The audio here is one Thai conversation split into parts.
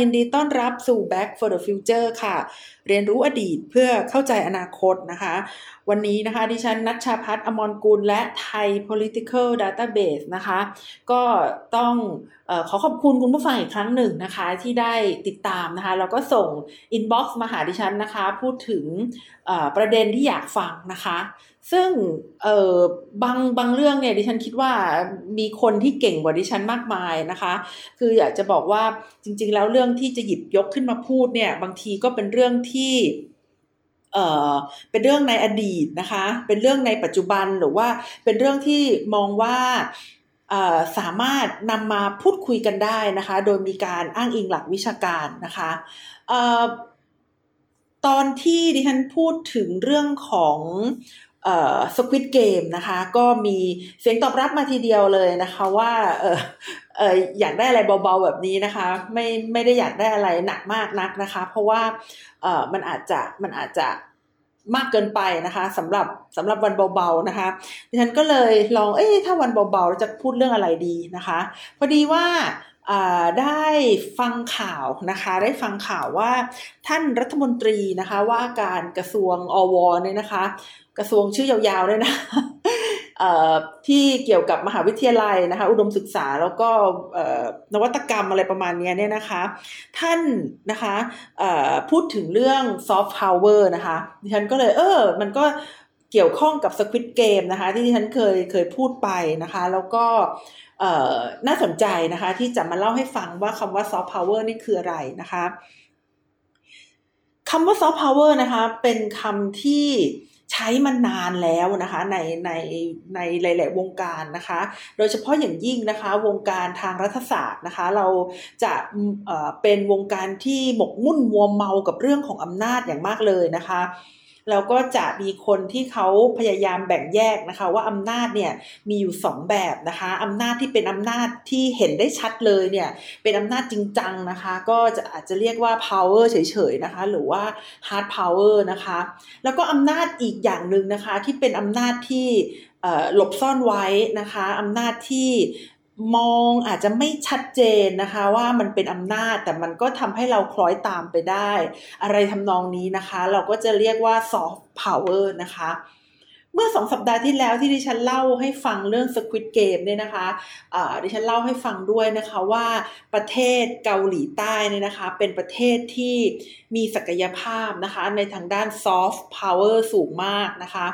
ยินดีต้อนรับสู่ Back for the Future ค่ะ เรียนรู้อดีตเพื่อเข้าใจอนาคตนะคะ วันนี้นะคะ ดิฉันนัชชาพัฒน์อมรกุลและไทย political database นะคะ ก็ต้องอขอขอบคุณคุณผู้ฟังอีกครั้งหนึ่งนะคะ ที่ได้ติดตามนะคะ แล้วก็ส่ง inbox มาหาดิฉันนะคะ พูดถึงประเด็นที่อยากฟังนะคะ ซึ่งเออบางบางเรื่องเนี่ยดิฉันคิดว่ามีคนที่เก่งกว่าดิฉันมากมายนะคะ คืออยากจะบอกว่าจริง ๆ แล้วเรื่องที่จะหยิบยกขึ้นมาพูดเนี่ยบางทีก็เป็นเรื่องที่เออเป็นเรื่องในอดีตนะคะ เป็นเรื่องในปัจจุบันหรือว่าเป็นเรื่องที่มองว่าสามารถนำมาพูดคุยกันได้นะคะ โดยมีการอ้างอิงหลักวิชาการนะคะตอนที่ดิฉันพูดถึงเรื่องของ สควิตเกมนะคะ ก็มีเสียงตอบรับมาทีเดียวเลยนะคะว่าเออเอออยากได้อะไรเบาๆแบบนี้นะคะ ไม่ไม่ได้อยากได้อะไรหนักมากนักนะคะ เพราะว่าเออมันอาจจะมันอาจจะมากเกินไปนะคะสำหรับสำหรับวันเบาๆนะคะดิฉันก็เลยลองเอ้ถ้าวันเบาๆจะพูดเรื่องอะไรดีนะคะ พอดีว่า ได้ฟังข่าวนะคะได้ฟังข่าวว่าท่านรัฐมนตรีนะคะว่าการกระทรวงอวเนี่ยนะคะ กระทรวงชื่อยาวๆด้วยนะที่เกี่ยวกับมหาวิทยาลัยนะคะอุดมศึกษาแล้วก็นวัตกรรมอะไรประมาณนี้เนี่ยนะคะท่านนะคะพูดถึงเรื่องซอฟต์พาวเวอร์นะคะดิฉันก็เลยเออมันก็เกี่ยวข้องกับ Squid Game นะคะที่ดิฉันเคยเคยพูดไปนะคะ แล้วก็ น่าสนใจนะคะที่จะมาเล่าให้ฟังว่าคำว่าซอฟต์พาวเวอร์นี่คืออะไรนะคะคำว่าซอฟต์พาวเวอร์นะคะเป็นคำที่ใช้มานานแล้วนะคะในในในหลาย ๆ วงการนะคะ โดยเฉพาะอย่างยิ่งนะคะวงการทางรัฐศาสตร์นะคะ เราจะเเป็นวงการที่หมกมุ่นมัวเมากับเรื่องของอำนาจอย่างมากเลยนะคะ แล้วก็จะมีคนที่เขาพยายามแบ่งแยกนะคะ ว่าอำนาจเนี่ยมีอยู่ 2 แบบนะคะอำนาจที่เป็นอำนาจที่เห็นได้ชัดเลยเนี่ยเป็นอำนาจจริงจังนะคะ ก็จะอาจจะเรียกว่า power เฉยๆนะคะ หรือว่า hard power นะคะ แล้วก็อำนาจอีกอย่างหนึ่งนะคะที่เป็นอำนาจที่หลบซ่อนไว้นะคะอำนาจที่ มองอาจจะไม่ชัดเจนนะคะว่ามันเป็นอำนาจแต่มันก็ทำให้เราคล้อยตามไปได้ อะไรทำนองนี้นะคะ เราก็จะเรียกว่า soft power นะคะ เมื่อสองสัปดาห์ที่แล้วที่ดิฉันเล่าให้ฟังเรื่อง Squid Game เนี่ยนะคะะดิฉันเล่าให้ฟังด้วยนะคะว่าประเทศเกาหลีใต้เนี่ยนะคะ เป็นประเทศที่มีศักยภาพนะคะ ในทางด้าน soft power สูงมากนะคะ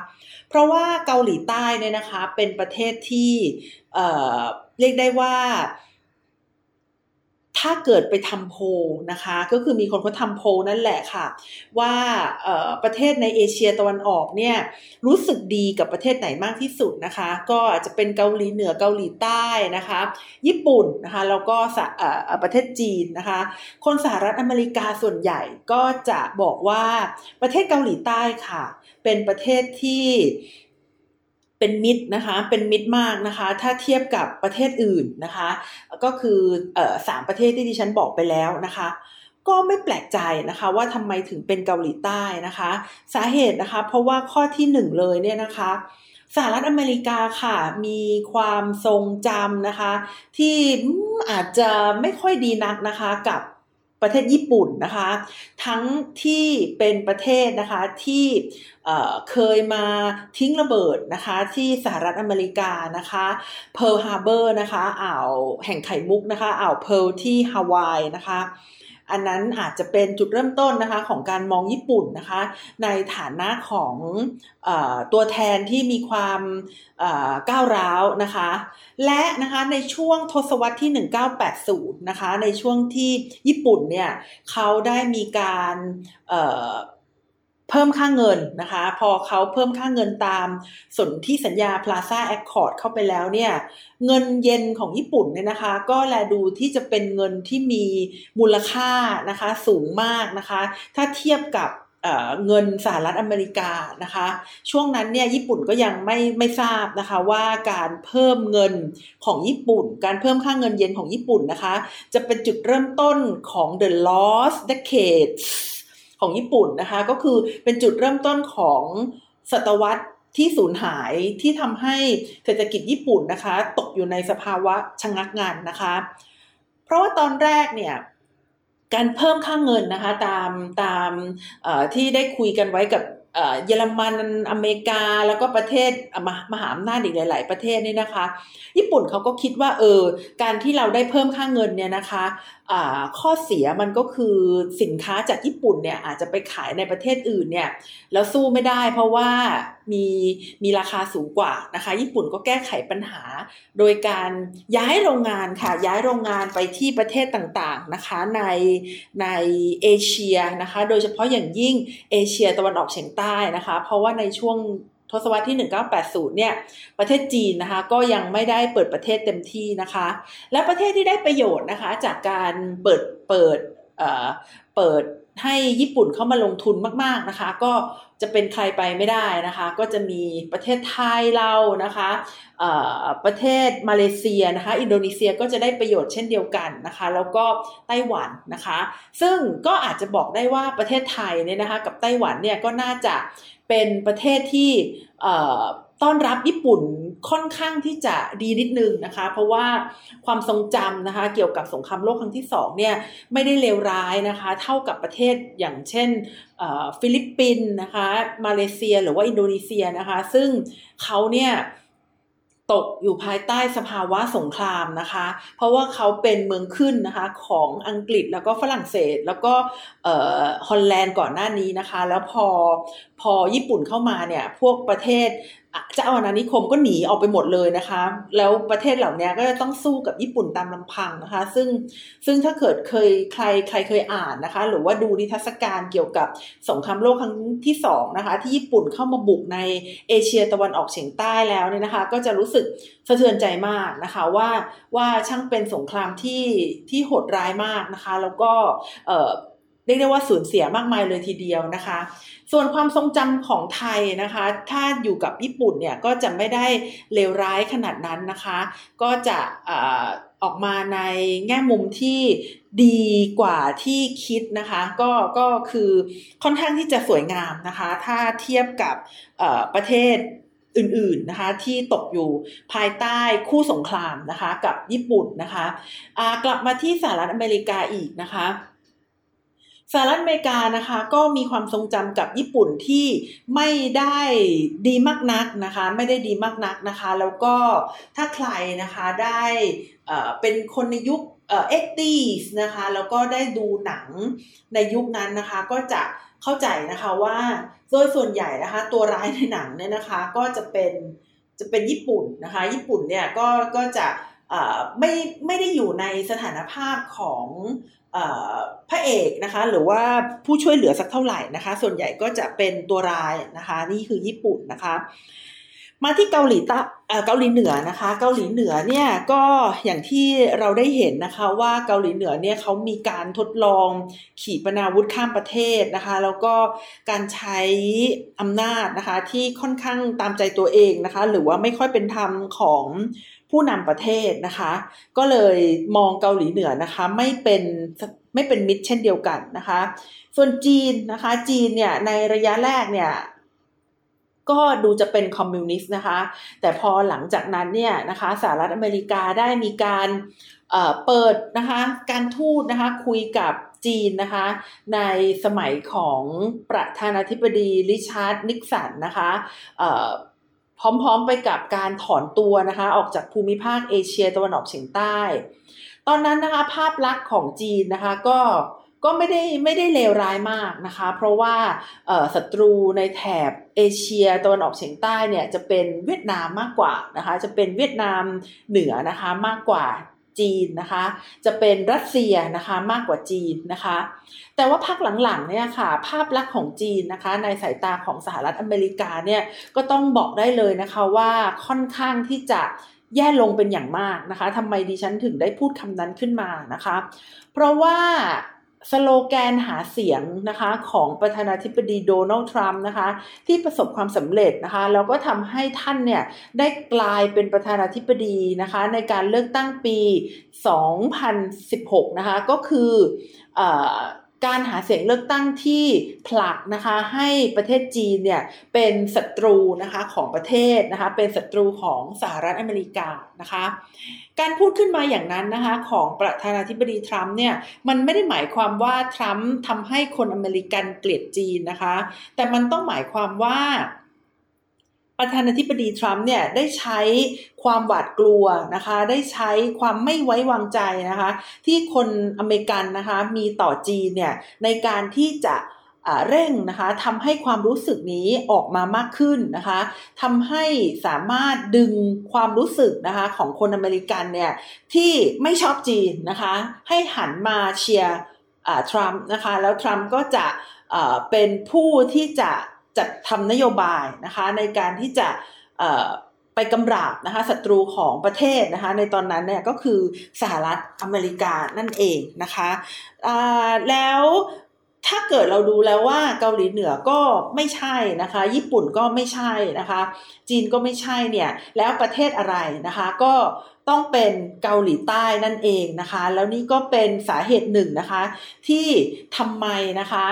เพราะว่าเกาหลีใต้เนี่ยนะคะ เป็นประเทศที่เรียกได้ว่า ถ้าเกิดไปทำโพนะคะ ก็คือมีคนเขาทำโพนั่นแหละค่ะ ว่าประเทศในเอเชียตะวันออกเนี่ยรู้สึกดีกับประเทศไหนมากที่สุดนะคะ ก็อาจจะเป็นเกาหลีเหนือเกาหลีใต้นะคะ ญี่ปุ่นนะคะแล้วก็ประเทศจีนนะคะ คนสหรัฐอเมริกาส่วนใหญ่ก็จะบอกว่าประเทศเกาหลีใต้ค่ะ เป็นประเทศที่ เป็นมิตรนะคะเป็นมิตรมากนะคะ ถ้าเทียบกับประเทศอื่นนะคะ ก็คืออสามประเทศที่ดิฉันบอกไปแล้วนะคะก็ไม่แปลกใจนะคะว่าทำไมถึงเป็นเกาหลีใต้นะคะ สาเหตุนะคะ เพราะว่าข้อที่หนึ่งเลยเนี่ยนะคะสหรัฐอเมริกาค่ะมีความทรงจำนะคะ ที่อาจจะไม่ค่อยดีนักนะคะกับ ประเทศญี่ปุ่นนะคะ ทั้งที่เป็นประเทศนะคะที่เคยมาทิ้งระเบิดนะคะที่สหรัฐอเมริกานะคะเพิร์ลฮาร์เบอร์นะคะอ่าวแห่งไข่มุกนะคะอ่าวเพิร์ลที่ฮาวายนะคะ อันนั้นอาจจะเป็นจุดเริ่มต้นนะคะของการมองญี่ปุ่นนะคะ ในฐานะของอตัวแทนที่มีความก้าวร้าวนะคะ และนะคะในช่วงทศวรรษที่ 1980 นะคะ ในช่วงที่ญี่ปุ่นเนี่ยเขาได้มีการ พิ่มค่าเงินนะคะ พอเขาเพิ่มค่าเงินตามสนที่สัญญา Plaza Accord เข้าไปแล้วเนี่ยเงินเยนของญี่ปุ่นเนี่ยนะคะ ก็แลดูที่จะเป็นเงินที่มีมูลค่านะคะสูงมากนะคะ ถ้าเทียบกับเงินสหรัฐอเมริกานะคะ ช่วงนั้นเนี่ยญี่ปุ่นก็ยังไม่ไม่ทราบนะคะว่าการเพิ่มเงินของญี่ปุ่น การเพิ่มค่าเงินเยนของญี่ปุ่นนะคะ จะเป็นจุดเริ่มต้นของ the lost decades ของญี่ปุ่นนะคะ ก็คือเป็นจุดเริ่มต้นของศตวรรษที่สูญหายที่ทำให้เศรษฐกิจญี่ปุ่นนะคะ ตกอยู่ในสภาวะชะงักงันนะคะ เพราะว่าตอนแรกเนี่ยการเพิ่มค่างเงินนะคะตามตามที่ได้คุยกันไว้กับเยอรมันอเมริกาแล้วก็ประเทศมมหาอำนาจอีกหลาย ๆ ประเทศนี่นะคะ ญี่ปุ่นเขาก็คิดว่าเออการที่เราได้เพิ่มค่างเงินเนี่ยนะคะข้อเสียมันก็คือสินค้าจากญี่ปุ่นเนี่ยอาจจะไปขายในประเทศอื่นเนี่ยแล้วสู้ไม่ได้เพราะว่ามีมีราคาสูงกว่านะคะ ญี่ปุ่นก็แก้ไขปัญหา โดยการย้ายโรงงานค่ะ ย้ายโรงงานไปที่ประเทศต่างๆนะคะในในเอเชียนะคะ โดยเฉพาะอย่างยิ่งเอเชียตะวันออกเฉียงใต้นะคะ เพราะว่าในช่วง ศวรรษที่ 1980 เนี่ย ประเทศจีนนะคะก็ยังไม่ได้เปิดประเทศเต็มที่นะคะ และประเทศที่ได้ประโยชน์นะคะจากการเปิดเปิดเอ่อเปิดให้ญี่ปุ่นเข้ามาลงทุนมาก ๆนะคะ ก็จะเป็นใครไปไม่ได้นะคะ ก็จะมีประเทศไทยเรานะคะประเทศมาเลเซียนะคะ อินโดนีเซียก็จะได้ประโยชน์เช่นเดียวกันนะคะ แล้วก็ไต้หวันนะคะ ซึ่งก็อาจจะบอกได้ว่าประเทศไทยเนี่ยนะคะ กับไต้หวันเนี่ยก็น่าจะ เป็นประเทศที่ต้อนรับญี่ปุ่นค่อนข้างที่จะดีนิดนึงนะคะ เพราะว่าความทรงจำนะคะ เกี่ยวกับสงครามโลกครั้งที่สองเนี่ยไม่ได้เลวร้ายนะคะ เท่ากับประเทศอย่างเช่นฟิลิปปินส์นะคะ มาเลเซียหรือว่าอินโดนีเซียนะคะ ซึ่งเขาเนี่ย ตกอยู่ภายใต้สภาวะสงครามนะคะ เพราะว่าเขาเป็นเมืองขึ้นนะคะของอังกฤษแล้วก็ฝรั่งเศสแล้วก็ฮอลแลนด์ก่อนหน้านี้นะคะ แล้วพอพอญี่ปุ่นเข้ามาเนี่ยพวกประเทศ เจ้าอาณานิคมก็หนีออกไปหมดเลยนะคะ แล้วประเทศเหล่านี้ก็จะต้องสู้กับญี่ปุ่นตามลำพังนะคะ ซึ่งซึ่งถ้าเกิดเคยใครใครเคยอ่านนะคะ หรือว่าดูนิทรรศการเกี่ยวกับสงครามโลกครั้งที่สองนะคะ ที่ญี่ปุ่นเข้ามาบุกในเอเชียตะวันออกเฉียงใต้แล้วเนี่ยนะคะ ก็จะรู้สึกสะเทือนใจมากนะคะว่าว่าช่างเป็นสงครามที่ที่โหดร้ายมากนะคะ แล้วก็เอ่อ เรียกได้ว่าสูญเสียมากมายเลยทีเดียวนะคะ ส่วนความทรงจำของไทยนะคะ ถ้าอยู่กับญี่ปุ่นเนี่ยก็จะไม่ได้เลวร้ายขนาดนั้นนะคะ ก็จะออกมาในแง่มุมที่ดีกว่าที่คิดนะคะ ก็ก็คือค่อนข้างที่จะสวยงามนะคะ ถ้าเทียบกับประเทศอื่นๆนะคะที่ตกอยู่ภายใต้คู่สงครามนะคะกับญี่ปุ่นนะคะกลับมาที่สหรัฐอเมริกาอีกนะคะ สหรัฐอเมริกานะคะก็มีความทรงจำกับญี่ปุ่นที่ไม่ได้ดีมากนักนะคะ ไม่ได้ดีมากนักนะคะ แล้วก็ถ้าใครนะคะได้เป็นคนในยุคเอ็กตีสนะคะแล้วก็ได้ดูหนังในยุคนั้นนะคะ ก็จะเข้าใจนะคะว่าโดยส่วนใหญ่นะคะ ตัวร้ายในหนังเนี่ยนะคะ ก็จะเป็นจะเป็นญี่ปุ่นนะคะ ญี่ปุ่นเนี่ยก็ก็จะไม่ไม่ได้อยู่ในสถานภาพของ พระเอกนะคะหรือว่าผู้ช่วยเหลือสักเท่าไหร่นะคะ ส่วนใหญ่ก็จะเป็นตัวร้ายนะคะ นี่คือญี่ปุ่นนะคะ มาที่เกาหลีต้เกาหลีเหนือนะคะ เกาหลีเหนือเนี่ยก็อย่างที่เราได้เห็นนะคะว่าเกาหลีเหนือเนี่ยเขามีการทดลองขีปนาวุธข้ามประเทศนะคะ แล้วก็การใช้อำนาจนะคะที่ค่อนข้างตามใจตัวเองนะคะ หรือว่าไม่ค่อยเป็นธรรมของ ผู้นำประเทศนะคะ ก็เลยมองเกาหลีเหนือนะคะไม่เป็นไม่เป็นมิตรเช่นเดียวกันนะคะ ส่วนจีนนะคะ จีนเนี่ยในระยะแรกเนี่ยก็ดูจะเป็นคอมมิวนิสต์นะคะ แต่พอหลังจากนั้นเนี่ยนะคะสหรัฐอเมริกาได้มีการเปิดนะคะการทูตนะคะคุยกับจีนนะคะในสมัยของประธานาธิบดีริชาร์ดนิกสันนะคะ พร้อมๆไปกับการถอนตัวนะคะออกจากภูมิภาคเอเชียตะวันออกเฉียงใต้ ตอนนั้นนะคะภาพลักษณ์ของจีนนะคะก็ก็ไม่ได้ไม่ได้เลวร้ายมากนะคะ เพราะว่าศัตรูในแถบเอเชียตะวันออกเฉียงใต้เนี่ยจะเป็นเวียดนามมากกว่านะคะ จะเป็นเวียดนามเหนือนะคะมากกว่า จีนนะคะ จะเป็นรัสเซียนะคะมากกว่าจีนนะคะ แต่ว่าพักหลังๆเนี่ยค่ะ ภาพลักษณ์ของจีนนะคะ ในสายตาของสหรัฐอเมริกาเนี่ยก็ต้องบอกได้เลยนะคะว่าค่อนข้างที่จะแย่ลงเป็นอย่างมากนะคะทำไมดิฉันถึงได้พูดคำนั้นขึ้นมานะคะ เพราะว่า สโลแกนหาเสียงนะคะของประธานาธิบดีโดนัลด์ทรัมป์นะคะที่ประสบความสำเร็จนะคะแล้วก็ทำให้ท่านเนี่ยได้กลายเป็นประธานาธิบดีนะคะในการเลือกตั้งปี 2016 นะคะก็คืออ การหาเสียงเลือกตั้งที่ผลักนะคะให้ประเทศจีนเนี่ยเป็นศัตรูนะคะของประเทศนะคะเป็นศัตรูของสหรัฐอเมริกานะคะการพูดขึ้นมาอย่างนั้นนะคะของประธานาธิบดีทรัมป์เนี่ยมันไม่ได้หมายความว่าทรัมป์ทำให้คนอเมริกันเกลียดจีนนะคะ แต่มันต้องหมายความว่า ประธานาธิบดีทรัมป์เนี่ยได้ใช้ความหวาดกลัวนะคะ ได้ใช้ความไม่ไว้วางใจนะคะ ที่คนอเมริกันนะคะมีต่อจีนเนี่ยในการที่จะเร่งนะคะทำให้ความรู้สึกนี้ออกมามากขึ้นนะคะทำให้สามารถดึงความรู้สึกนะคะของคนอเมริกันเนี่ยที่ไม่ชอบจีนนะคะให้หันมาเชียร์ทรัมป์นะคะแล้วทรัมป์ก็จะเป็นผู้ที่จะ จัดทำนโยบายนะคะในการที่จะไปกำราบนะคะศัตรูของประเทศนะคะในตอนนั้นเนี่ยก็คือสหรัฐอเมริกานั่นเองนะคะแล้วถ้าเกิดเราดูแล้วว่าเกาหลีเหนือก็ไม่ใช่นะคะ ญี่ปุ่นก็ไม่ใช่นะคะ จีนก็ไม่ใช่เนี่ยแล้วประเทศอะไรนะคะก็ ต้องเป็นเกาหลีใต้นั่นเองนะคะ แล้วนี่ก็เป็นสาเหตุหนึ่งนะคะ ที่ทำไมนะคะ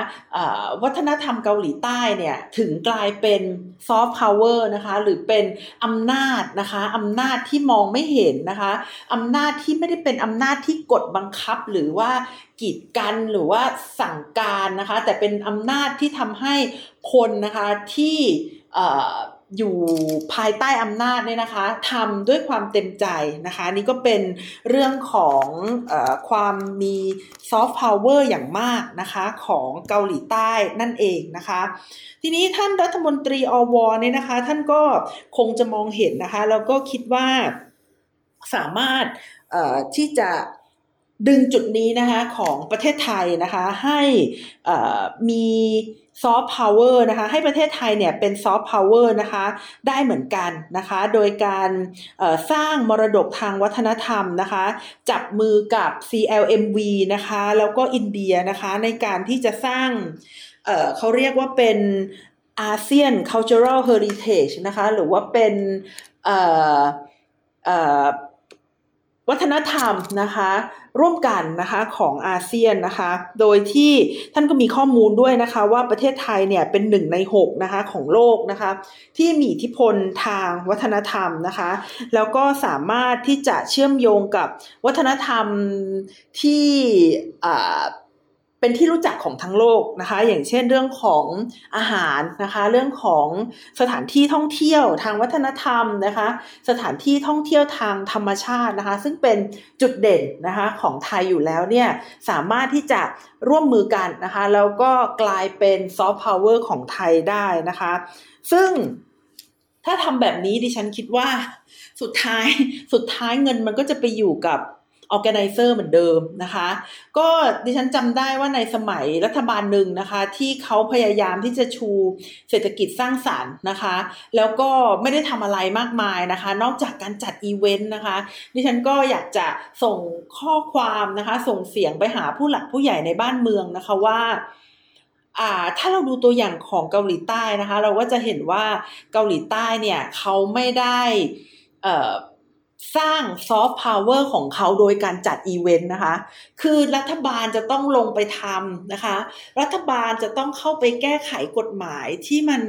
วัฒนธรรมเกาหลีใต้เนี่ยถึงกลายเป็นซอฟต์พาวเวอร์นะคะหรือเป็นอำนาจนะคะอำนาจที่มองไม่เห็นนะคะอำนาจที่ไม่ได้เป็นอำนาจที่กดบังคับหรือว่ากีดกันหรือว่าสั่งการนะคะ แต่เป็นอำนาจที่ทำให้คนนะคะที่ อยู่ภายใต้อำนาจเนี่ยนะคะทำด้วยความเต็มใจนะคะนี่ก็เป็นเรื่องของอความมีซอฟต์พาวเวอร์อย่างมากนะคะของเกาหลีใต้นั่นเองนะคะ ทีนี้ท่านรัฐมนตรีอวเนี่ยนะคะ ท่านก็คงจะมองเห็นนะคะ แล้วก็คิดว่าสามารถที่จะ ดึงจุดนี้นะคะของประเทศไทยนะคะให้มีซอฟต์พาวเวอร์นะคะให้ประเทศไทยเนี่ยเป็นซอฟต์พาวเวอร์นะคะได้เหมือนกันนะคะโดยการสร้างมรดกทางวัฒนธรรมนะคะจับมือกับ CLMV นะคะแล้วก็อินเดียนะคะในการที่จะสร้างเเขาเรียกว่าเป็นอาเซียน cultural heritage นะคะหรือว่าเป็นวัฒนธรรมนะคะ ร่วมกันนะคะของอาเซียนนะคะ โดยที่ท่านก็มีข้อมูลด้วยนะคะว่าประเทศไทยเนี่ยเป็นหนึ่งในหกนะคะของโลกนะคะที่มีอิทธิพลทางวัฒนธรรมนะคะ แล้วก็สามารถที่จะเชื่อมโยงกับวัฒนธรรมที่ เป็นที่รู้จักของทั้งโลกนะคะ อย่างเช่นเรื่องของอาหารนะคะ เรื่องของสถานที่ท่องเที่ยวทางวัฒนธรรมนะคะ สถานที่ท่องเที่ยวทางธรรมชาตินะคะ ซึ่งเป็นจุดเด่นนะคะของไทยอยู่แล้วเนี่ยสามารถที่จะร่วมมือกันนะคะแล้วก็กลายเป็นซอฟต์พาวเวอร์ของไทยได้นะคะ ซึ่งถ้าทำแบบนี้ดิฉันคิดว่าสุดท้ายสุดท้ายเงินมันก็จะไปอยู่กับ organizer เหมือนเดิมนะคะ ก็ดิฉันจำได้ว่าในสมัยรัฐบาลหนึ่งนะคะ ที่เขาพยายามที่จะชูเศรษฐกิจสร้างสรรค์นะคะ แล้วก็ไม่ได้ทำอะไรมากมายนะคะ นอกจากการจัดอีเวนต์นะคะ ดิฉันก็อยากจะส่งข้อความนะคะ ส่งเสียงไปหาผู้หลักผู้ใหญ่ในบ้านเมืองนะคะว่าอ่าถ้าเราดูตัวอย่างของเกาหลีใต้นะคะ เราก็จะเห็นว่าเกาหลีใต้เนี่ยเขาไม่ได้เอ่อ สร้างซอฟต์พาวเวอร์ของเขาโดยการจัดอีเวนต์นะคะ คือรัฐบาลจะต้องลงไปทำนะคะ รัฐบาลจะต้องเข้าไปแก้ไขกฎหมายที่มัน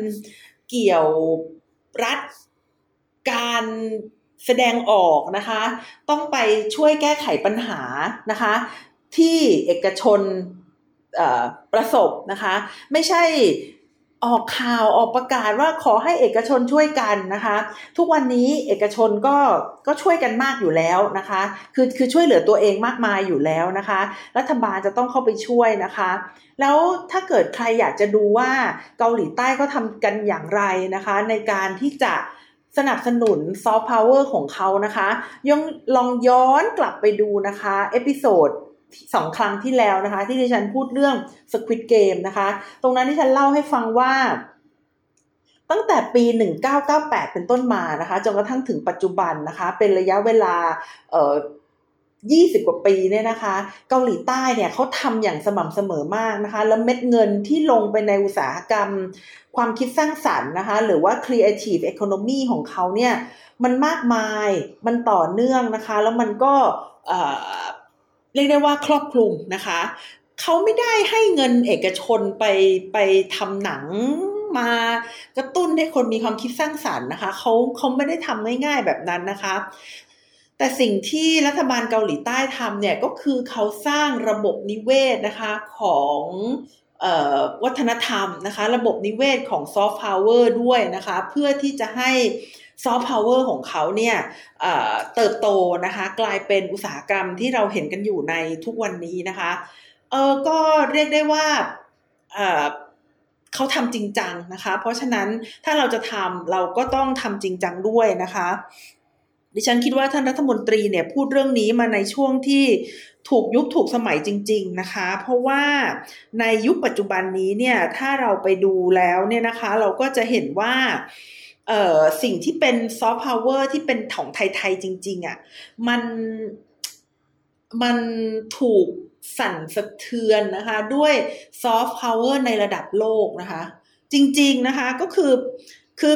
เกี่ยวรัฐการแสดงออกนะคะ ต้องไปช่วยแก้ไขปัญหานะคะ ที่เอกชนประสบนะคะ ไม่ใช่ ออกข่าวออกประกาศว่าขอให้เอกชนช่วยกันนะคะ ทุกวันนี้เอกชนก็ก็ช่วยกันมากอยู่แล้วนะคะ คือคือช่วยเหลือตัวเองมากมายอยู่แล้วนะคะ รัฐบาลจะต้องเข้าไปช่วยนะคะ แล้วถ้าเกิดใครอยากจะดูว่าเกาหลีใต้เขาทำกันอย่างไรนะคะ ในการที่จะสนับสนุนซอฟต์พาวเวอร์ของเขานะคะลองลองย้อนกลับไปดูนะคะ episode สองครั้งที่แล้วนะคะ ที่ดิฉันพูดเรื่อง Squid Game นะคะ ตรงนั้นที่ฉันเล่าให้ฟังว่า ตั้งแต่ปี 1998 เป็นต้นมานะคะ จนกระทั่งถึงปัจจุบันนะคะ เป็นระยะเวลาเอ่อ20 กว่าปีเนี่ยนะคะ เกาหลีใต้เนี่ยเขาทำอย่างสม่ำเสมอมากนะคะ แล้วเม็ดเงินที่ลงไปในอุตสาหกรรม ความคิดสร้างสรรค์นะคะ หรือว่า creative economy ของเขาเนี่ย มันมากมาย มันต่อเนื่องนะคะ แล้วมันก็ เรียกได้ว่าครอบคลุมนะคะเขาไม่ได้ให้เงินเอกชนไปไปทำหนังมากระตุ้นให้คนมีความคิดสร้างสารรค์นะคะเขาเขาไม่ได้ทำง่ายๆแบบนั้นนะคะ แต่สิ่งที่รัฐบาลเกาหลีใต้ทำเนี่ยก็คือเขาสร้างระบบนิเวศนะคะของวัฒนธรรมนะคะ ระบบนิเวศของซอฟต์พาวเวอร์ด้วยนะคะ เพื่อที่จะให้ ซอฟต์พาวเวอร์ของเขาเนี่ยเติบโตนะคะกลายเป็นอุตสาหกรรมที่เราเห็นกันอยู่ในทุกวันนี้นะคะเออก็เรียกได้ว่าเขาทำจริงจังนะคะ เพราะฉะนั้นถ้าเราจะทำเราก็ต้องทำจริงจังด้วยนะคะดิฉันคิดว่าท่านรัฐมนตรีเนี่ยพูดเรื่องนี้มาในช่วงที่ถูกยุคถูกสมัยจริง ๆนะคะ เพราะว่าในยุคปัจจุบันนี้เนี่ยถ้าเราไปดูแล้วเนี่ยนะคะ เราก็จะเห็นว่า เอ่อสิ่งที่เป็นซอฟต์พาวเวอร์ที่เป็นของไทยๆจริง ๆอะ่ะมันมันถูกสั่นสะเทือนนะคะ ด้วยซอฟต์พาวเวอร์ในระดับโลกนะคะ จริง ๆนะคะก็คือคือ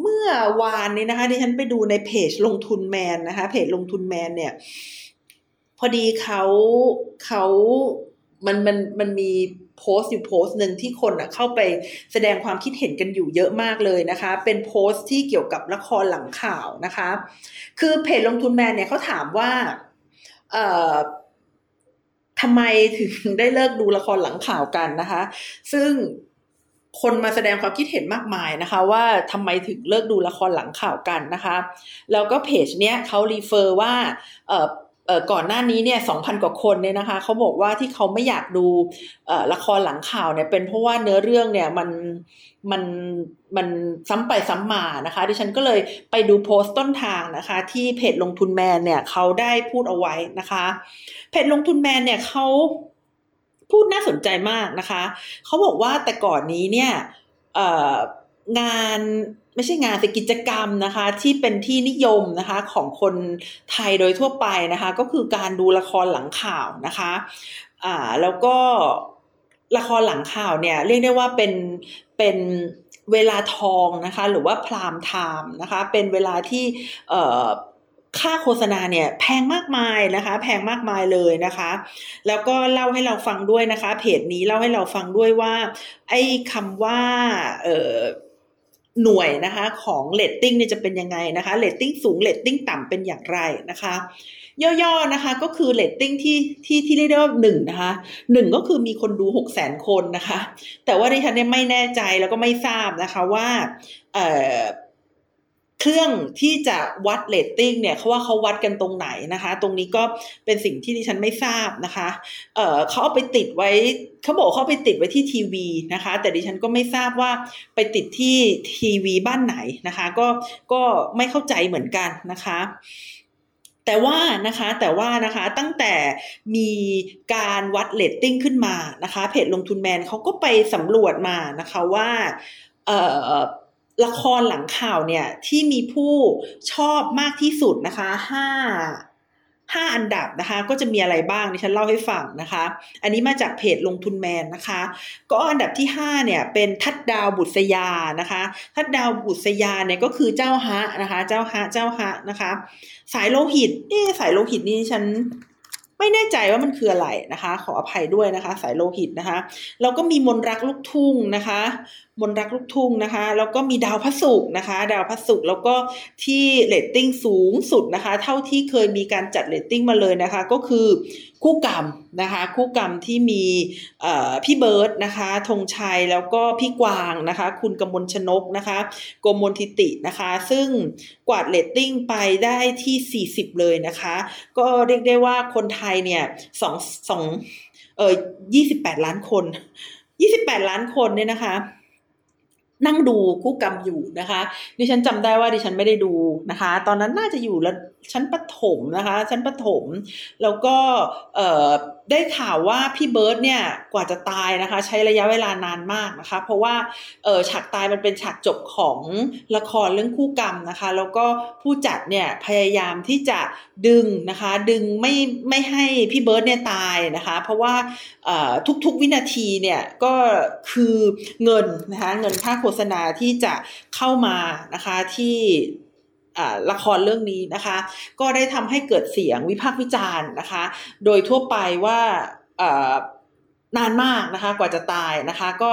เมื่อวานนี้นะคะที่ฉันไปดูในเพจลงทุนแมนนะคะ เพจลงทุนแมนเนี่ย พอดีเขาเขามันมันมันมี โพสต์อยู่โพสต์หนึ่งที่คนอะเข้าไปแสดงความคิดเห็นกันอยู่เยอะมากเลยนะคะ เป็นโพสต์ที่เกี่ยวกับละครหลังข่าวนะคะ คือเพจลงทุนแมนเนี่ยเขาถามว่าเอ่อทำไมถึงได้เลิกดูละครหลังข่าวกันนะคะ ซึ่งคนมาแสดงความคิดเห็นมากมายนะคะ ว่าทำไมถึงเลิกดูละครหลังข่าวกันนะคะ แล้วก็เพจเนี้ยเขารีเฟอร์ว่าเอ่อเอ่อ ก่อนหน้านี้เนี่ยสองพันกว่าคนเนี่ยนะคะเขาบอกว่าที่เขาไม่อยากดูละครหลังข่าวเนี่ยเป็นเพราะว่าเนื้อเรื่องเนี่ยมันมันมันซ้ำไปซ้ำมานะคะ ดิฉันก็เลยไปดูโพสต์ต้นทางนะคะ ที่เพจลงทุนแมนเนี่ยเขาได้พูดเอาไว้นะคะ เพจลงทุนแมนเนี่ยเขาพูดน่าสนใจมากนะคะ เขาบอกว่าแต่ก่อนนี้เนี่ยงาน ไม่ใช่งานแต่กิจกรรมนะคะ ที่เป็นที่นิยมนะคะของคนไทยโดยทั่วไปนะคะ ก็คือการดูละครหลังข่าวนะคะอ่าแล้วก็ละครหลังข่าวเนี่ยเรียกได้ว่าเป็นเป็นเวลาทองนะคะ หรือว่า prime time นะคะ เป็นเวลาที่เอ่อค่าโฆษณาเนี่ยแพงมากมายนะคะ แพงมากมายเลยนะคะ แล้วก็เล่าให้เราฟังด้วยนะคะ เพจนี้เล่าให้เราฟังด้วยว่า ไอ้คำว่าเออ หน่วยนะคะของเรตติ้งเนี่ยจะเป็นยังไงนะคะเรตติ้งสูงเรตติ้งต่ำเป็นอย่างไรนะคะย่อๆนะคะก็คือเรตติ้งที่ที่ที่เรียกได้ว่าหนึ่งนะคะหนึ่งก็คือมีคนดูหกแสนคนนะคะ แต่ว่าดิฉันเนี่ยไม่แน่ใจแล้วก็ไม่ทราบนะคะว่าเอ่อ เครื่องที่จะวัดเรตติ้งเนี่ยเขาว่าเขาวัดกันตรงไหนนะคะ ตรงนี้ก็เป็นสิ่งที่ดิฉันไม่ทราบนะคะเเขาเอาไปติดไว้เขาบอกเขาไปติดไว้ที่ทีวีนะคะ แต่ดิฉันก็ไม่ทราบว่าไปติดที่ทีวีบ้านไหนนะคะ ก็ก็ไม่เข้าใจเหมือนกันนะคะแต่ว่านะคะแต่ว่านะคะตั้งแต่มีการวัดเรตติ้งขึ้นมานะคะเพจลงทุนแมนเขาก็ไปสำรวจมานะคะว่าเอ่อ ละครหลังข่าวเนี่ยที่มีผู้ชอบมากที่สุดนะคะห้าห้าอันดับนะคะ ก็จะมีอะไรบ้างดิฉันเล่าให้ฟังนะคะ อันนี้มาจากเพจลงทุนแมนนะคะ ก็อันดับที่ห้าเนี่ยเป็นทัดดาวบุษยานะคะ ทัดดาวบุษยาเนี่ยก็คือเจ้าฮะนะคะ เจ้าฮะเจ้าฮะนะคะ สายโลหิตเอ๊สายโลหิตนี่ฉันไม่แน่ใจว่ามันคืออะไรนะคะ ขออภัยด้วยนะคะ สายโลหิตนะคะแล้วก็มีมนต์รักลูกทุ่งนะคะ มนต์รักลูกทุ่งนะคะ แล้วก็มีดาวพระศุกร์นะคะ ดาวพระศุกร์แล้วก็ที่เรตติ้งสูงสุดนะคะ เท่าที่เคยมีการจัดเรตติ้งมาเลยนะคะ ก็คือคู่กรรมนะคะ คู่กรรมที่มีพี่เบิร์ดนะคะธงชัยแล้วก็พี่กวางนะคะ คุณกมลชนกนะคะโกมลทิตินะคะ ซึ่งกวาดเรตติ้งไปได้ที่ 40 เลยนะคะ ก็เรียกได้ว่าคนไทยเนี่ยสองสองเออ28 ล้านคน 28 ล้านคนเนี่ยนะคะ นั่งดูคู่กรรมอยู่นะคะ ดิฉันจำได้ว่าดิฉันไม่ได้ดูนะคะ ตอนนั้นน่าจะอยู่แล้ว ชั้นประถมนะคะ ชั้นประถม แล้วก็ได้ข่าวว่าพี่เบิร์ดเนี่ยกว่าจะตายนะคะ ใช้ระยะเวลานานมากนะคะ เพราะว่าฉากตายมันเป็นฉากจบของละครเรื่องคู่กรรมนะคะ แล้วก็ผู้จัดเนี่ยพยายามที่จะดึงนะคะ ดึงไม่ไม่ให้พี่เบิร์ดเนี่ยตายนะคะ เพราะว่าทุกๆวินาทีเนี่ยก็คือเงินนะคะเงินค่าโฆษณาที่จะเข้ามานะคะที่ ละครเรื่องนี้นะคะ ก็ได้ทำให้เกิดเสียงวิพากษ์วิจารณ์นะคะ โดยทั่วไปว่านานมากนะคะกว่าจะตายนะคะ ก็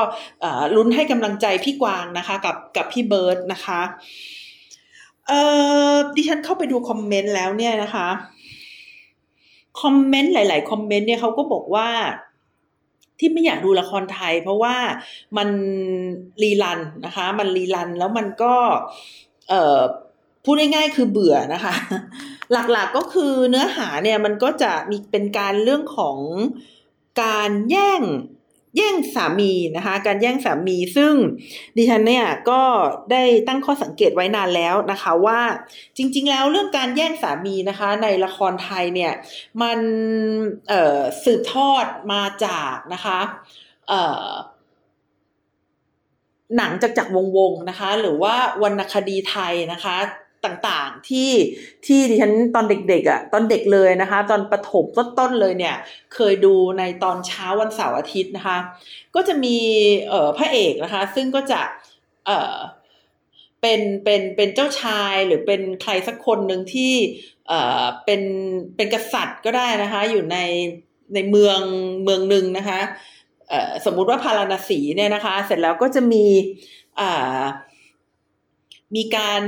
ลุ้นให้กำลังใจพี่กวางนะคะกับกับพี่เบิร์ดนะคะเออดิฉันเข้าไปดูคอมเมนต์แล้วเนี่ยนะคะคอมเมนต์หลาย ๆ คอมเมนต์เนี่ยเขาก็บอกว่าที่ไม่อยากดูละครไทย เพราะว่ามันรีลันนะคะ มันรีลันแล้วมันก็ เออ พูดง่ายๆคือเบื่อนะคะ หลักๆก็คือเนื้อหาเนี่ยมันก็จะมีเป็นการเรื่องของการแย่งแย่งสามีนะคะ การแย่งสามีซึ่งดิฉันเนี่ยก็ได้ตั้งข้อสังเกตไว้นานแล้วนะคะว่าจริง ๆ แล้วเรื่องการแย่งสามีนะคะ ในละครไทยเนี่ยมันสืบทอดมาจากนะคะหนังจากจากวงวงนะคะ หรือว่าวรรณคดีไทยนะคะ ต่างๆ ที่ที่ดิฉันตอนเด็กๆอะ่ะตอนเด็กเลยนะคะ ตอนประถมต้นๆเลยเนี่ย เคยดูในตอนเช้าวันเสาร์อาทิตย์นะคะ ก็จะมีเอ่อพระเอกนะคะ ซึ่งก็จะเอ่อเป็นเป็นเป็นเจ้าชายหรือเป็นใครสักคนหนึ่งที่เอ่อเป็นเป็นกษัตริย์ก็ได้นะคะ อยู่ในในเมืองเมืองหนึ่งนะคะเอ่อสมมุติว่าพาราณสีเนี่ยนะคะ เสร็จแล้วก็จะมีอ่ามีการ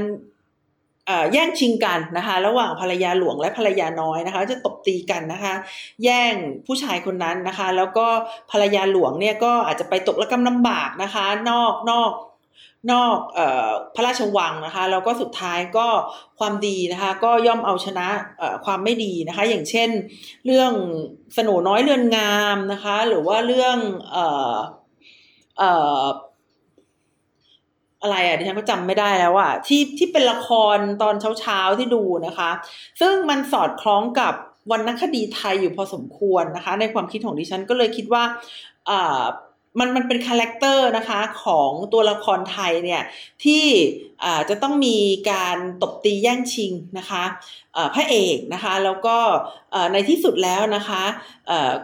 แย่งชิงกันนะคะ ระหว่างภรรยาหลวงและภรรยาน้อยนะคะ จะตบตีกันนะคะ แย่งผู้ชายคนนั้นนะคะ แล้วก็ภรรยาหลวงเนี่ยก็อาจจะไปตกระกำลำบากนะคะ นอกนอกนอกออพระราชวังนะคะแล้วก็สุดท้ายก็ความดีนะคะก็ย่อมเอาชนะความไม่ดีนะคะ อย่างเช่น เรื่องสนุน้อยเรือนงามนะคะ หรือว่าเรื่อง อะไรอะดิฉันก็จำไม่ได้แล้วอะที่ที่เป็นละครตอนเช้าๆที่ดูนะคะ ซึ่งมันสอดคล้องกับวรรณคดีไทยอยู่พอสมควรนะคะ ในความคิดของดิฉันก็เลยคิดว่าอ่า มันมันเป็นคาแรคเตอร์นะคะของตัวละครไทยเนี่ยที่จะต้องมีการตบตีแย่งชิงนะคะพระเอกนะคะแล้วก็ในที่สุดแล้วนะคะ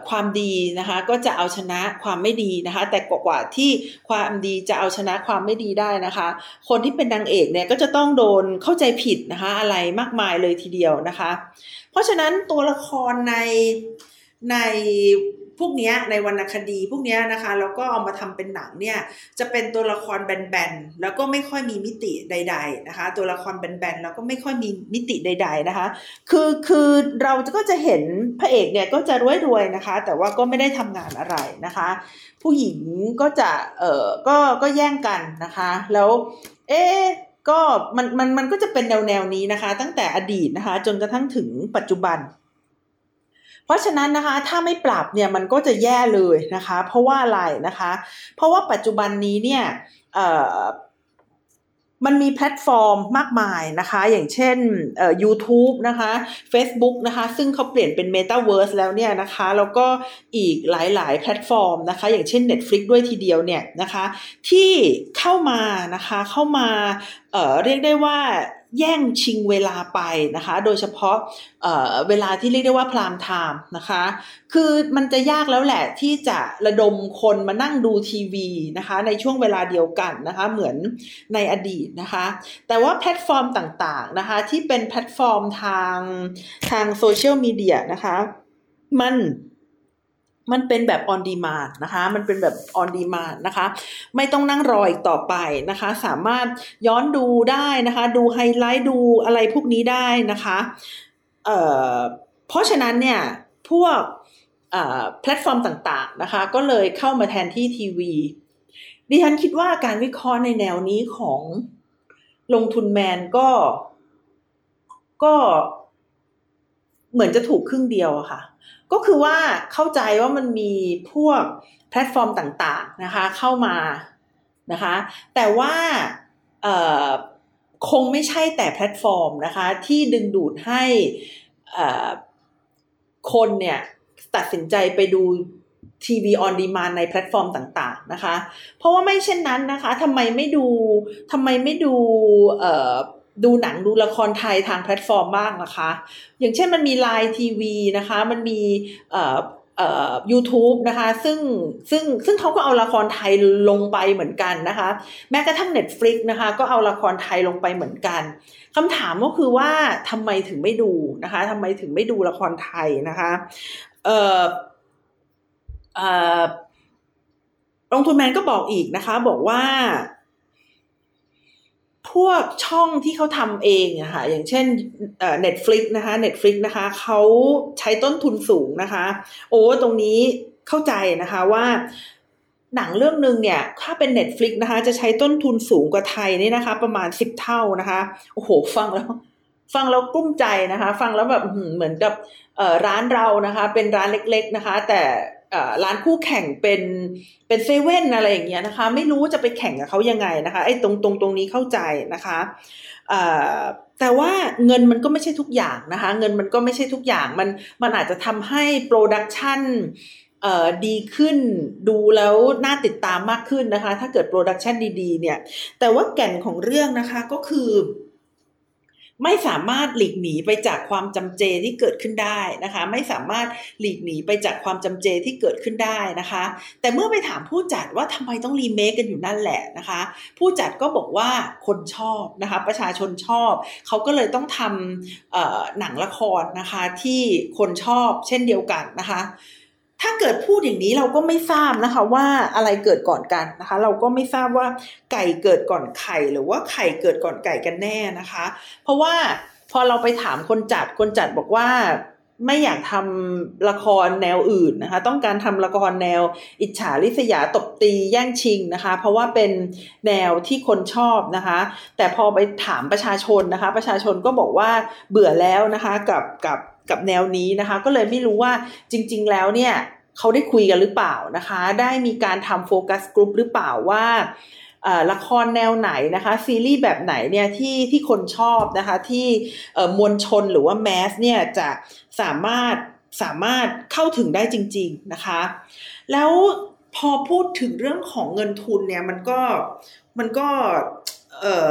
ความดีนะคะก็จะเอาชนะความไม่ดีนะคะแต่กว่าที่ความดีจะเอาชนะความไม่ดีได้นะคะ คนที่เป็นนางเอกเนี่ยก็จะต้องโดนเข้าใจผิดนะคะอะไรมากมายเลยทีเดียวนะคะ เพราะฉะนั้นตัวละครในใน พวกนี้ในวรรณคดีพวกนี้นะคะแล้วก็เอามาทำเป็นหนังเนี่ยจะเป็นตัวละครแบนๆแล้วก็ไม่ค่อยมีมิติใด ๆนะคะ ตัวละครแบนๆแล้วก็ไม่ค่อยมีมิติใด ๆนะคะ คือคือเราก็จะเห็นพระเอกเนี่ยก็จะรวยๆนะคะ แต่ว่าก็ไม่ได้ทำงานอะไรนะคะ ผู้หญิงก็จะเออก็ก็แย่งกันนะคะ แล้วเอ๊ก็มันมันมันก็จะเป็นแนวแนวนี้นะคะ ตั้งแต่อดีตนะคะ จนกระทั่งถึงปัจจุบัน เพราะฉะนั้นนะคะถ้าไม่ปรับเนี่ยมันก็จะแย่เลยนะคะ เพราะว่าอะไรนะคะ เพราะว่าปัจจุบันนี้เนี่ยมันมีแพลตฟอร์มมากมายนะคะ อย่างเช่น YouTube นะคะ Facebook นะคะ ซึ่งเขาเปลี่ยนเป็น Metaverse แล้วเนี่ยนะคะ แล้วก็อีกหลาย ๆ แพลตฟอร์มนะคะ อย่างเช่น Netflix ด้วยทีเดียวเนี่ยนะคะ ที่เข้ามานะคะ เข้ามาเเรียกได้ว่า แย่งชิงเวลาไปนะคะ โดยเฉพาะเเวลาที่เรียกได้ว่า prime time นะคะ คือมันจะยากแล้วแหละที่จะระดมคนมานั่งดูทีวีนะคะ ในช่วงเวลาเดียวกันนะคะ เหมือนในอดีตนะคะ แต่ว่าแพลตฟอร์มต่างๆนะคะ ที่เป็นแพลตฟอร์มทางทางโซเชียลมีเดียนะคะ มัน มันเป็นแบบ on demand นะคะ มันเป็นแบบ on demand นะคะ ไม่ต้องนั่งรออีกต่อไปนะคะ สามารถย้อนดูได้นะคะ ดูไฮไลท์ดูอะไรพวกนี้ได้นะคะ เอ่อ เพราะฉะนั้นเนี่ย พวกแพลตฟอร์มต่างๆนะคะ ก็เลยเข้ามาแทนที่ทีวี ดิฉันคิดว่าการวิเคราะห์ในแนวนี้ของลงทุนแมนก็ก็ เหมือนจะถูกครึ่งเดียวอะค่ะ ก็คือว่าเข้าใจว่ามันมีพวกแพลตฟอร์มต่างๆนะคะ เข้ามานะคะ แต่ว่าคงไม่ใช่แต่แพลตฟอร์มนะคะ ที่ดึงดูดให้คนเนี่ยตัดสินใจไปดูทีวี on demand ในแพลตฟอร์มต่างๆนะคะ เพราะว่าไม่เช่นนั้นนะคะทำไมไม่ดูทำไมไม่ดู ดูหนังดูละครไทยทางแพลตฟอร์มบ้างนะคะ อย่างเช่นมันมี LINE TV นะคะ มันมีเอ่อเอ่อ YouTube นะคะซึ่งซึ่งซึ่งเขาก็เอาละครไทยลงไปเหมือนกันนะคะ แม้กระทั่ง Netflix นะคะ ก็เอาละครไทยลงไปเหมือนกันคำถามก็คือว่าทำไมถึงไม่ดูนะคะทำไมถึงไม่ดูละครไทยนะคะเอ่อลงทุนแมนก็บอกอีกนะคะ บอกว่า พวกช่องที่เขาทำเองอะค่ะอย่างเช่น Netflix นะคะ Netflix นะคะเขาใช้ต้นทุนสูงนะคะ โอ้ตรงนี้เข้าใจนะคะว่าหนังเรื่องหนึ่งเนี่ย ถ้าเป็น Netflix นะคะ จะใช้ต้นทุนสูงกว่าไทยนี่นะคะ ประมาณสิบเท่านะคะ โอ้โห ฟังแล้ว ฟังแล้วกลุ้มใจนะคะ ฟังแล้วแบบเหมือนกับร้านเรานะคะ เป็นร้านเล็ก ๆนะคะ แต่ ร้านคู่แข่งเป็นเป็นเซเว่นอะไรอย่างเงี้ยนะคะ ไม่รู้จะไปแข่งกับเขายังไงนะคะไอ้ตรงตรงตรงนี้เข้าใจนะคะแต่ว่าเงินมันก็ไม่ใช่ทุกอย่างนะคะ เงินมันก็ไม่ใช่ทุกอย่างมันมันอาจจะทำให้ production ดีขึ้นดูแล้วน่าติดตามมากขึ้นนะคะ ถ้าเกิด productionดีๆเนี่ย แต่ว่าแก่นของเรื่องนะคะก็คือ ไม่สามารถหลีกหนีไปจากความจำเจที่เกิดขึ้นได้นะคะ ไม่สามารถหลีกหนีไปจากความจำเจที่เกิดขึ้นได้นะคะ แต่เมื่อไปถามผู้จัดว่าทำไมต้องรีเมคกันอยู่นั่นแหละนะคะ ผู้จัดก็บอกว่าคนชอบนะคะ ประชาชนชอบ เขาก็เลยต้องทำหนังละครนะคะที่คนชอบเช่นเดียวกันนะคะ ถ้าเกิดพูดอย่างนี้เราก็ไม่ทราบนะคะ ว่าอะไรเกิดก่อนกันนะคะ เราก็ไม่ทราบว่าไก่เกิดก่อนไข่หรือว่าไข่เกิดก่อนไก่กันแน่นะคะ เพราะว่าพอเราไปถามคนจัดคนจัดบอกว่าไม่อยากทำละครแนวอื่นนะคะ ต้องการทำละครแนวอิจฉาริษยาตบตีแย่งชิงนะคะ เพราะว่าเป็นแนวที่คนชอบนะคะ แต่พอไปถามประชาชนนะคะ ประชาชนก็บอกว่าเบื่อแล้วนะคะกับกับ กับแนวนี้นะคะ ก็เลยไม่รู้ว่าจริง ๆ แล้วเนี่ยเขาได้คุยกันหรือเปล่านะคะ ได้มีการทำโฟกัสกลุ่มหรือเปล่าว่าละครแนวไหนนะคะซีรีส์แบบไหนเนี่ยที่ที่คนชอบนะคะที่มวลชนหรือว่าแมสเนี่ยจะสามารถสามารถเข้าถึงได้จริง ๆนะคะ แล้วพอพูดถึงเรื่องของเงินทุนเนี่ยมันก็มันก็เออ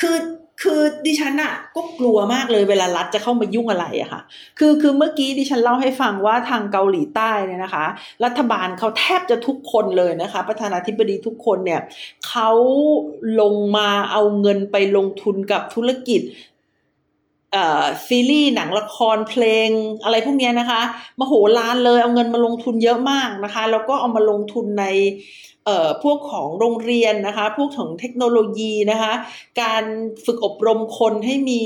คือ คือดิฉันอะก็กลัวมากเลยเวลารัฐจะเข้ามายุ่งอะไรอะค่ะ คือคือเมื่อกี้ดิฉันเล่าให้ฟังว่าทางเกาหลีใต้เนี่ยนะคะ รัฐบาลเขาแทบจะทุกคนเลยนะคะ ประธานาธิบดีทุกคนเนี่ยเขาลงมาเอาเงินไปลงทุนกับธุรกิจซีรีส์หนังละครเพลงอะไรพวกนี้นะคะมาโหรานเลยเอาเงินมาลงทุนเยอะมากนะคะ แล้วก็เอามาลงทุนใน เอ่อพวกของโรงเรียนนะคะ พวกของเทคโนโลยีนะคะ การฝึกอบรมคนให้มี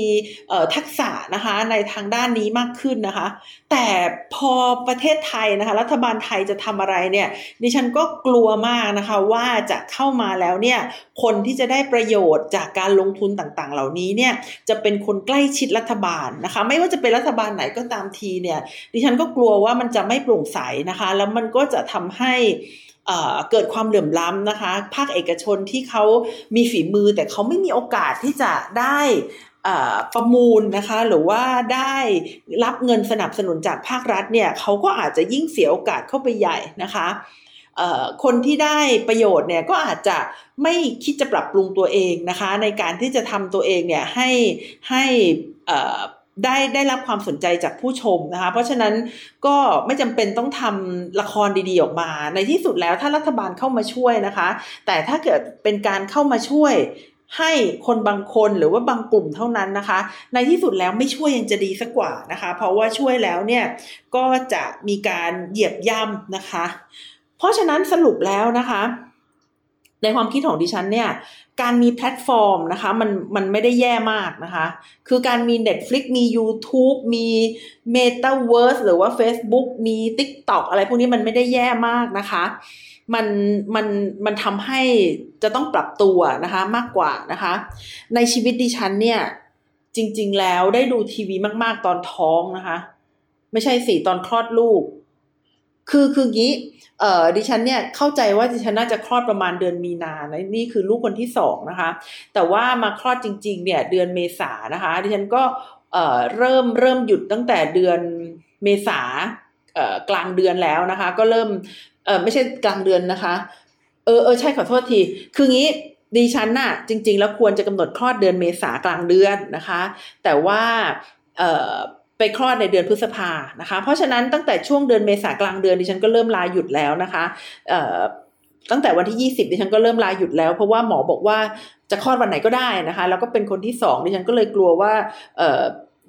เอ่อทักษะนะคะในทางด้านนี้มากขึ้นนะคะ แต่พอประเทศไทยนะคะ รัฐบาลไทยจะทำอะไรเนี่ย ดิฉันก็กลัวมากนะคะว่าจะเข้ามาแล้วเนี่ยคนที่จะได้ประโยชน์จากการลงทุนต่างๆ เหล่านี้เนี่ยจะเป็นคนใกล้ชิดรัฐบาลนะคะ ไม่ว่าจะเป็นรัฐบาลไหนก็ตามทีเนี่ย ดิฉันก็กลัวว่ามันจะไม่โปร่งใสนะคะ แล้วมันก็จะทำให้ เกิดความเหลื่อมล้ำนะคะ ภาคเอกชนที่เขามีฝีมือแต่เขาไม่มีโอกาสที่จะได้ประมูลนะคะหรือว่าได้รับเงินสนับสนุนจากภาครัฐเนี่ยเขาก็อาจจะยิ่งเสียโอกาสเข้าไปใหญ่นะคะคนที่ได้ประโยชน์เนี่ยก็อาจจะไม่คิดจะปรับปรุงตัวเองนะคะ ในการที่จะทำตัวเองเนี่ยให้ให้ ได้ได้รับความสนใจจากผู้ชมนะคะ เพราะฉะนั้นก็ไม่จำเป็นต้องทำละครดีๆออกมา ในที่สุดแล้วถ้ารัฐบาลเข้ามาช่วยนะคะ แต่ถ้าเกิดเป็นการเข้ามาช่วยให้คนบางคนหรือว่าบางกลุ่มเท่านั้นนะคะ ในที่สุดแล้วไม่ช่วยยังจะดีสักกว่านะคะ เพราะว่าช่วยแล้วเนี่ยก็จะมีการเหยียบย่ำนะคะ เพราะฉะนั้นสรุปแล้วนะคะ ในความคิดของดิฉันเนี่ย การมีแพลตฟอร์มนะคะ มันมันไม่ได้แย่มากนะคะ คือการมี Netflix มี YouTube มี Metaverse หรือว่า Facebook มี TikTok อะไรพวกนี้มันไม่ได้แย่มากนะคะ มันมันมันทำให้จะต้องปรับตัวนะคะมากกว่านะคะ ในชีวิตดิฉันเนี่ย จริง ๆ แล้วได้ดูทีวีมาก ๆ ตอนท้องนะคะ ไม่ใช่สิตอนคลอดลูก คือคืองี้เอ่อดิฉันเนี่ยเข้าใจว่าดิฉันน่าจะคลอดประมาณเดือนมีนานะนี่คือลูกคนที่สองนะคะ แต่ว่ามาคลอดจริง ๆ เนี่ยเดือนเมษานะคะ ดิฉันก็เอ่อเริ่มเริ่มหยุดตั้งแต่เดือนเมษาเอ่อกลางเดือนแล้วนะคะ ก็เริ่มเอ่อไม่ใช่กลางเดือนนะคะ เออเออใช่ขอโทษที คืองี้ดิฉันน่ะจริง ๆ แล้วควรจะกำหนดคลอดเดือนเมษากลางเดือนนะคะ แต่ว่าเอ่อ ไปคลอดในเดือนพฤษภานะคะ เพราะฉะนั้นตั้งแต่ช่วงเดือนเมษากลางเดือนดิฉันก็เริ่มลาหยุดแล้วนะคะเอ่อตั้งแต่วันที่ 20ดิฉันก็เริ่มลาหยุดแล้ว เพราะว่าหมอบอกว่าจะคลอดวันไหนก็ได้นะคะ แล้วก็เป็นคนที่สองดิฉันก็เลยกลัวว่าเอ่อ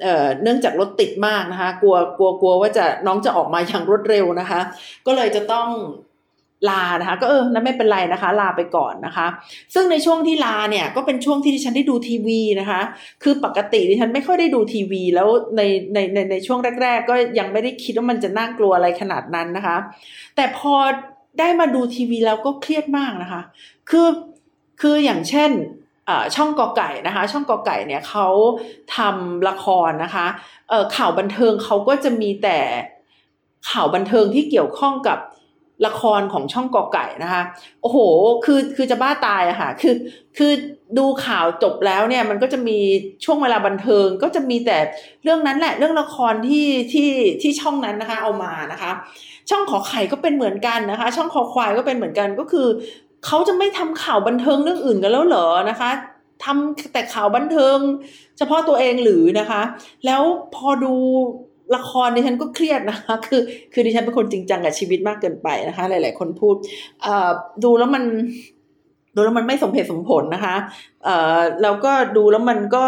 เอ่อเนื่องจากรถติดมากนะคะ กลัวกลัวกลัวว่าจะน้องจะออกมาอย่างรวดเร็วนะคะ ก็เลยจะต้อง ลานะคะก็เออนั่นไม่เป็นไรนะคะ ลาไปก่อนนะคะ ซึ่งในช่วงที่ลาเนี่ยก็เป็นช่วงที่ดิฉันได้ดูทีวีนะคะ คือปกติดิฉันไม่ค่อยได้ดูทีวี แล้วในในในในช่วงแรก ๆ ก็ยังไม่ได้คิดว่ามันจะน่ากลัวอะไรขนาดนั้นนะคะ แต่พอได้มาดูทีวีแล้วก็เครียดมากนะคะ คือคืออย่างเช่นช่องกอไก่นะคะ ช่องกอไก่เนี่ยเขาทำละครนะคะข่าวบันเทิงเขาก็จะมีแต่ข่าวบันเทิงที่เกี่ยวข้องกับ ละครของช่องกอไก่นะคะ โอ้โห คือคือจะบ้าตายอะค่ะ คือคือดูข่าวจบแล้วเนี่ย มันก็จะมีช่วงเวลาบันเทิง ก็จะมีแต่เรื่องนั้นแหละเรื่องละครที่ที่ที่ช่องนั้นนะคะ เอามานะคะ ช่องขอไข่ก็เป็นเหมือนกันนะคะ ช่องคอควายก็เป็นเหมือนกันก็คือเขาจะไม่ทำข่าวบันเทิงเรื่องอื่นกันแล้วเหรอนะคะทำแต่ข่าวบันเทิง เฉพาะตัวเองหรือนะคะ แล้วพอดู ละครดิฉันก็เครียดนะคะ คือ คือดิฉันเป็นคนจริงจังกับชีวิตมากเกินไปนะคะ หลาย ๆ คนพูดดูแล้วมัน ดูแล้วมันไม่สมเหตุสมผลนะคะเอแล้วก็ดูแล้วมันก็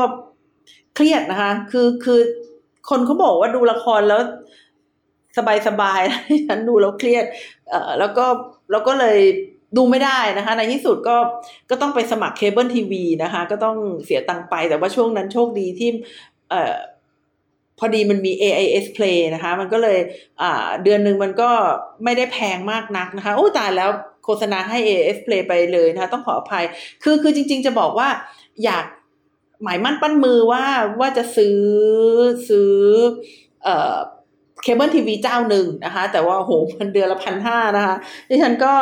เครียดนะคะ คือคือคนเขาบอกว่าดูละครแล้วสบายสบายฉันดูแล้วเครียด เอ่อ แล้วก็ แล้วก็เลยดูไม่ได้นะคะ ในที่สุดก็ ก็ต้องไปสมัครเคเบิลทีวีนะคะ ก็ต้องเสียตังค์ไป แต่ว่าช่วงนั้นโชคดีที่ เอ่อ พอดีมันมี AIS Play นะคะ มันก็เลยเดือนหนึ่งมันก็ไม่ได้แพงมากนักนะคะ โอ้ตายแล้วโฆษณาให้ AIS Play ไปเลยนะคะ ต้องขออภัย คือคือจริง ๆ จะบอกว่าอยากหมายมั่นปั้นมือว่าว่าจะซื้อซื้อเอ่อเคเบิลทีวีเจ้าหนึ่งนะคะ แต่ว่าโหมันเดือนละพันห้านะคะดิฉันก็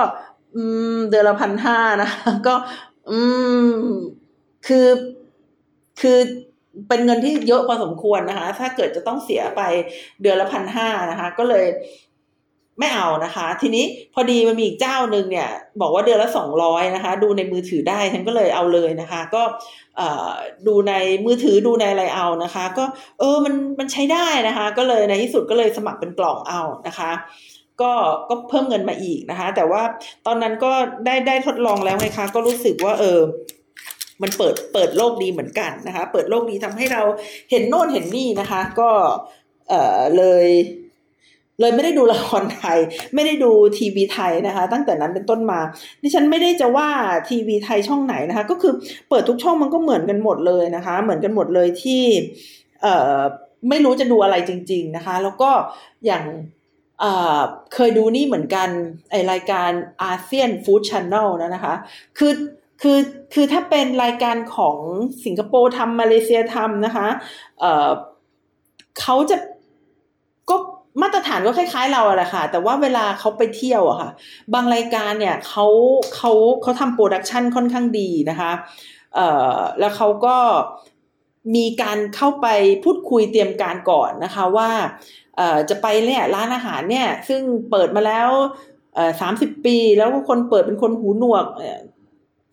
อืมเดือนละพันห้านะคะก็ อืมคือคือ เป็นเงินที่เยอะพอสมควรนะคะ ถ้าเกิดจะต้องเสียไปเดือนละพันห้านะคะ ก็เลยไม่เอานะคะ ทีนี้พอดีมันมีอีกเจ้าหนึ่งเนี่ย บอกว่าเดือนละสองร้อยนะคะ ดูในมือถือได้ฉันก็เลยเอาเลยนะคะ ก็ดูในมือถือดูในอะไรเอานะคะ ก็เออมันมันใช้ได้นะคะ ก็เลยในที่สุดก็เลยสมัครเป็นกล่องเอานะคะก็ก็เพิ่มเงินมาอีกนะคะ แต่ว่าตอนนั้นก็ได้ได้ทดลองแล้วไงคะ ก็รู้สึกว่าเออ มันเปิดเปิดโลกดีเหมือนกันนะคะ เปิดโลกดีทำให้เราเห็นโน่นเห็นนี่นะคะ ก็เออเลยเลยไม่ได้ดูละครไทย ไม่ได้ดูทีวีไทยนะคะ ตั้งแต่นั้นเป็นต้นมา ดิฉันไม่ได้จะว่าทีวีไทยช่องไหนนะคะ ก็คือเปิดทุกช่องมันก็เหมือนกันหมดเลยนะคะ เหมือนกันหมดเลยที่เอ่อไม่รู้จะดูอะไรจริง ๆนะคะ แล้วก็อย่างเคยดูนี่เหมือนกันไอ้รายการ Asian Food Channel นะคะ คือ คือคือถ้าเป็นรายการของสิงคโปร์ทำมาเลเซียทำนะคะเออเขาจะก็มาตรฐานก็คล้ายๆเราอะแหละค่ะ แต่ว่าเวลาเขาไปเที่ยวอะค่ะ บางรายการเนี่ยเขาเขาเขาทำ production ค่อนข้างดีนะคะเอ่อแล้วเขาก็มีการเข้าไปพูดคุยเตรียมการก่อนนะคะว่าเอ่อจะไปเนี่ยร้านอาหารเนี่ย ซึ่งเปิดมาแล้วเออสามสิบปี แล้วก็คนเปิดเป็นคนหูหนวก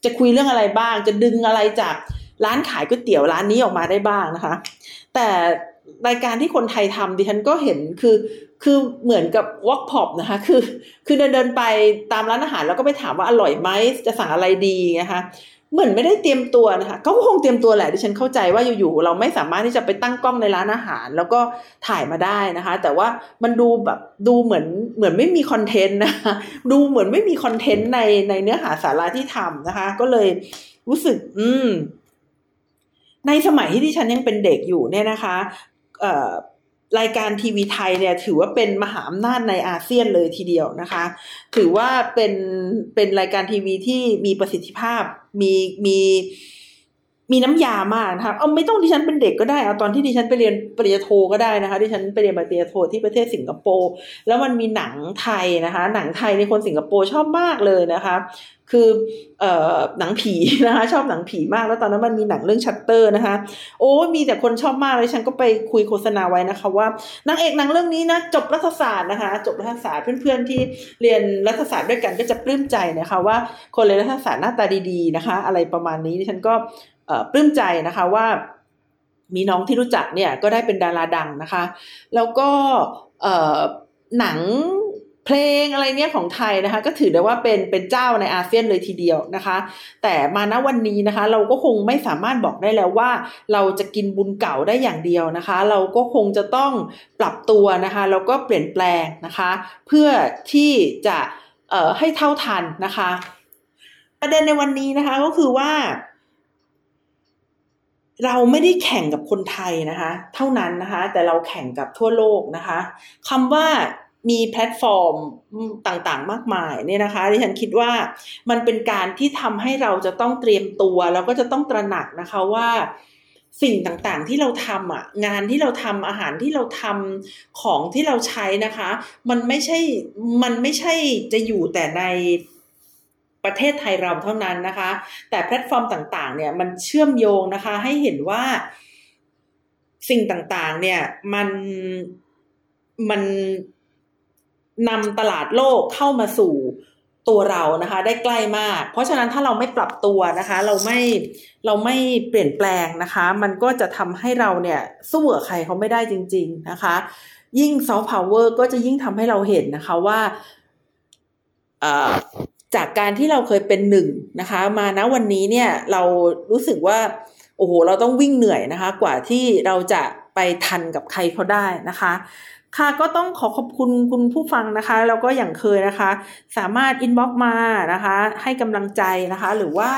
จะคุยเรื่องอะไรบ้าง จะดึงอะไรจากร้านขายก๋วยเตี๋ยวร้านนี้ออกมาได้บ้างนะคะ แต่รายการที่คนไทยทำดิฉันก็เห็นคือคือเหมือนกับวอล์กพอปนะคะคือคือเดินเดินไปตามร้านอาหารแล้วก็ไปถามว่าอร่อยไหมจะสั่งอะไรดีนะคะ เหมือนไม่ได้เตรียมตัวนะคะเขาคงเตรียมตัวแหละดิฉันเข้าใจว่าอยู่ๆเราไม่สามารถที่จะไปตั้งกล้องในร้านอาหาร แล้วก็ถ่ายมาได้นะคะ แต่ว่ามันดูแบบดูเหมือนเหมือนไม่มีคอนเทนต์นะคะดูเหมือนไม่มีคอนเทนต์ในในเนื้อหาสาระที่ทำนะคะ ก็เลยรู้สึก อืม ในสมัยที่ดิฉันยังเป็นเด็กอยู่เนี่ยนะคะ เอ่อ รายการทีวีไทยเนี่ยถือว่าเป็นมหาอำนาจในอาเซียนเลยทีเดียวนะคะ ถือว่าเป็นเป็นรายการทีวีที่มีประสิทธิภาพมีมี มีน้ำยามากนะคะเอาไม่ต้องดิฉันเป็นเด็กก็ได้เอาตอนที่ดิฉันไปเรียนปริญญาโทก็ได้นะคะดิฉันไปเรียนปริญญาโทที่ประเทศสิงคโปร์แล้วมันมีหนังไทยนะคะ หนังไทยในคนสิงคโปร์ชอบมากเลยนะคะคือเอ่อหนังผีนะคะชอบหนังผีมากแล้วตอนนั้นมันมีหนังเรื่องชัตเตอร์นะคะโอ้มีแต่คนชอบมากเลยฉันก็ไปคุยโฆษณาไว้นะคะว่านางเอกหนังเรื่องนี้นะจบรัฐศาสตร์นะคะจบรัฐศาสตร์เพื่อนๆที่เรียนรัฐศาสตร์ด้วยกันก็จะปลื้มใจนะคะว่าคนเรียนรัฐศาสตร์หน้าตาดีๆนะคะ อะไรประมาณนี้ฉันก็ ปลื้มใจนะคะว่ามีน้องที่รู้จักเนี่ยก็ได้เป็นดาราดังนะคะ แล้วก็หนังเพลงอะไรเนี่ยของไทยนะคะก็ถือได้ว่าเป็นเป็นเจ้าในอาเซียนเลยทีเดียวนะคะ แต่มาณวันนี้นะคะ เราก็คงไม่สามารถบอกได้แล้วว่า เราจะกินบุญเก่าได้อย่างเดียวนะคะ เราก็คงจะต้องปรับตัวนะคะแล้วก็เปลี่ยนแปลงนะคะ เพื่อที่จะเอ่อให้เท่าทันนะคะ ประเด็นในวันนี้นะคะก็คือว่า เราไม่ได้แข่งกับคนไทยนะคะ เท่านั้นนะคะ แต่เราแข่งกับทั่วโลกนะคะคำว่ามีแพลตฟอร์มต่างๆ มากมายเนี่ยนะคะที่ฉันคิดว่ามันเป็นการที่ทำให้เราจะต้องเตรียมตัว แล้วก็จะต้องตระหนักนะคะว่าสิ่งต่างๆที่เราทำอะงานที่เราทำอาหารที่เราทำของที่เราใช้นะคะ มันไม่ใช่มันไม่ใช่จะอยู่แต่ใน ประเทศไทยเราเท่านั้นนะคะ แต่แพลตฟอร์มต่างๆ เนี่ยมันเชื่อมโยงนะคะ ให้เห็นว่าสิ่งต่างๆ เนี่ยมันมันนำตลาดโลกเข้ามาสู่ตัวเรานะคะ ได้ใกล้มาก เพราะฉะนั้นถ้าเราไม่ปรับตัวนะคะ เราไม่เราไม่เปลี่ยนแปลงนะคะ มันก็จะทำให้เราเนี่ยสู้กับใครเขาไม่ได้จริง ๆนะคะ ยิ่งซอฟต์พาวเวอร์ก็จะยิ่งทำให้เราเห็นนะคะว่า จากการที่เราเคยเป็นหนึ่งนะคะ มาณวันนี้เนี่ยเรารู้สึกว่าโอ้โหเราต้องวิ่งเหนื่อยนะคะ กว่าที่เราจะไปทันกับใครเขาได้นะคะ ค่ะก็ต้องขอขอบคุณคุณผู้ฟังนะคะ แล้วก็อย่างเคยนะคะ สามารถ inbox มานะคะ ให้กำลังใจนะคะ หรือว่า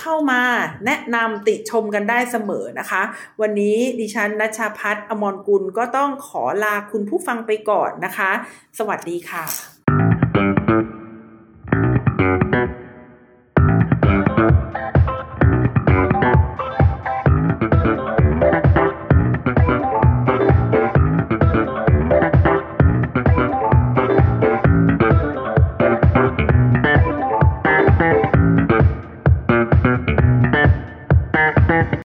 เข้ามาแนะนำติชมกันได้เสมอนะคะ วันนี้ดิฉันนัชพัฒน์อมรกุลก็ต้องขอลาคุณผู้ฟังไปก่อนนะคะ สวัสดีค่ะ Mm-hmm.